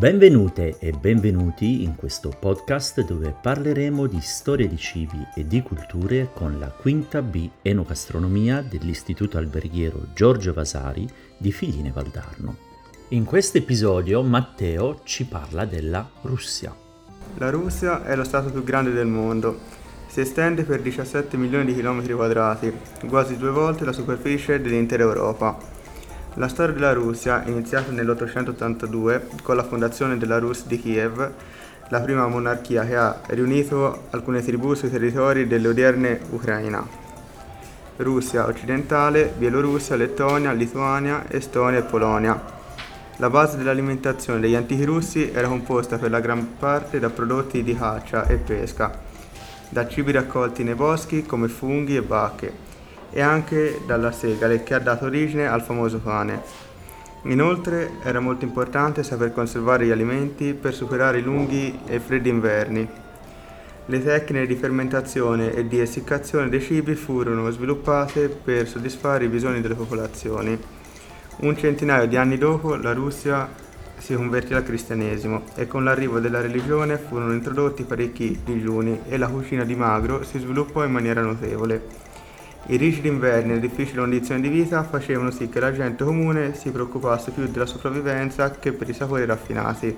Benvenute e benvenuti in questo podcast dove parleremo di storia di cibi e di culture con la quinta B Enogastronomia dell'Istituto Alberghiero Giorgio Vasari di Figline Valdarno. In questo episodio Matteo ci parla della Russia. La Russia è lo stato più grande del mondo. Si estende per 17 milioni di chilometri quadrati, quasi due volte la superficie dell'intera Europa. La storia della Russia, iniziata nell'882 con la fondazione della Rus di Kiev, la prima monarchia che ha riunito alcune tribù sui territori dell'odierne Ucraina. Russia occidentale, Bielorussia, Lettonia, Lituania, Estonia e Polonia. La base dell'alimentazione degli antichi russi era composta per la gran parte da prodotti di caccia e pesca, da cibi raccolti nei boschi come funghi e bacche, e anche dalla segale che ha dato origine al famoso pane. Inoltre era molto importante saper conservare gli alimenti per superare i lunghi e freddi inverni. Le tecniche di fermentazione e di essiccazione dei cibi furono sviluppate per soddisfare i bisogni delle popolazioni. Un centinaio di anni dopo la Russia si convertì al cristianesimo e con l'arrivo della religione furono introdotti parecchi digiuni e la cucina di magro si sviluppò in maniera notevole. I rigidi inverni e le difficili condizioni di vita facevano sì che la gente comune si preoccupasse più della sopravvivenza che per i sapori raffinati.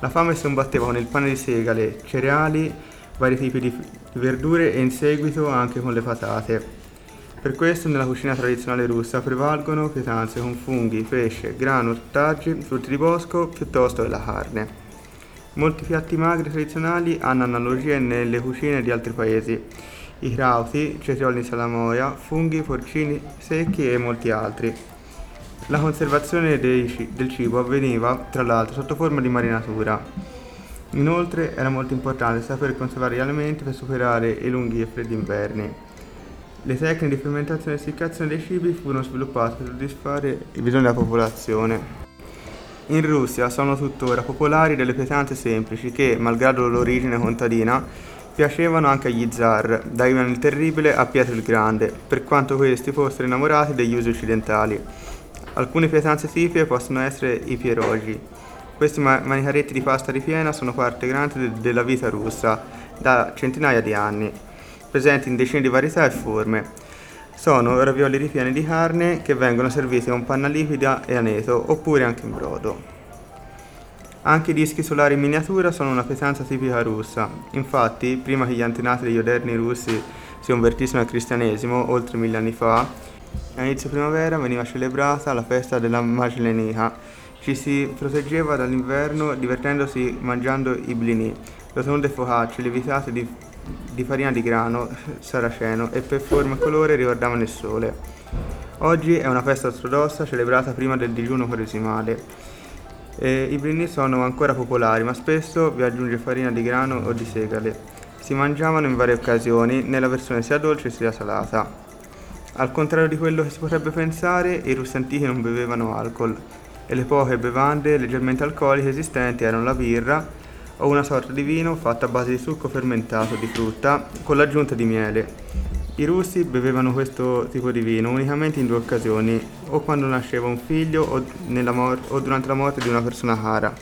La fame si combatteva con il pane di segale, cereali, vari tipi di verdure e in seguito anche con le patate. Per questo nella cucina tradizionale russa prevalgono pietanze con funghi, pesce, grano, ortaggi, frutti di bosco piuttosto che la carne. Molti piatti magri tradizionali hanno analogie nelle cucine di altri paesi i crauti, cetrioli salamoia, funghi, porcini secchi e molti altri. La conservazione dei, del cibo avveniva, tra l'altro, sotto forma di marinatura. Inoltre era molto importante saper conservare gli alimenti per superare i lunghi e freddi inverni. Le tecniche di fermentazione e essiccazione dei cibi furono sviluppate per soddisfare i bisogni della popolazione. In Russia sono tuttora popolari delle pietanze semplici che, malgrado l'origine contadina, Piacevano anche agli zar, da Ivan il Terribile a Pietro il Grande, per quanto questi fossero innamorati degli usi occidentali. Alcune pietanze tipiche possono essere i pierogi. Questi manicaretti di pasta ripiena sono parte integrante de- della vita russa da centinaia di anni, presenti in decine di varietà e forme. Sono ravioli ripieni di carne che vengono serviti con panna liquida e aneto, oppure anche in brodo. Anche i dischi solari in miniatura sono una pesanza tipica russa. Infatti, prima che gli antenati degli odierni russi si convertissero al cristianesimo, oltre mille anni fa, a inizio primavera veniva celebrata la festa della Majlenica. Ci si proteggeva dall'inverno divertendosi mangiando i blini, rotonde focacce levitate di, di farina di grano saraceno e per forma e colore ricordavano il sole. Oggi è una festa ortodossa celebrata prima del digiuno quaresimale e I blini sono ancora popolari, ma spesso vi aggiunge farina di grano o di segale. Si mangiavano in varie occasioni, nella versione sia dolce sia salata. Al contrario di quello che si potrebbe pensare, i russi antichi non bevevano alcol e le poche bevande leggermente alcoliche esistenti erano la birra o una sorta di vino fatto a base di succo fermentato di frutta con l'aggiunta di miele. I russi bevevano questo tipo di vino unicamente in due occasioni, o quando nasceva un figlio o, mor- o durante la morte di una persona cara.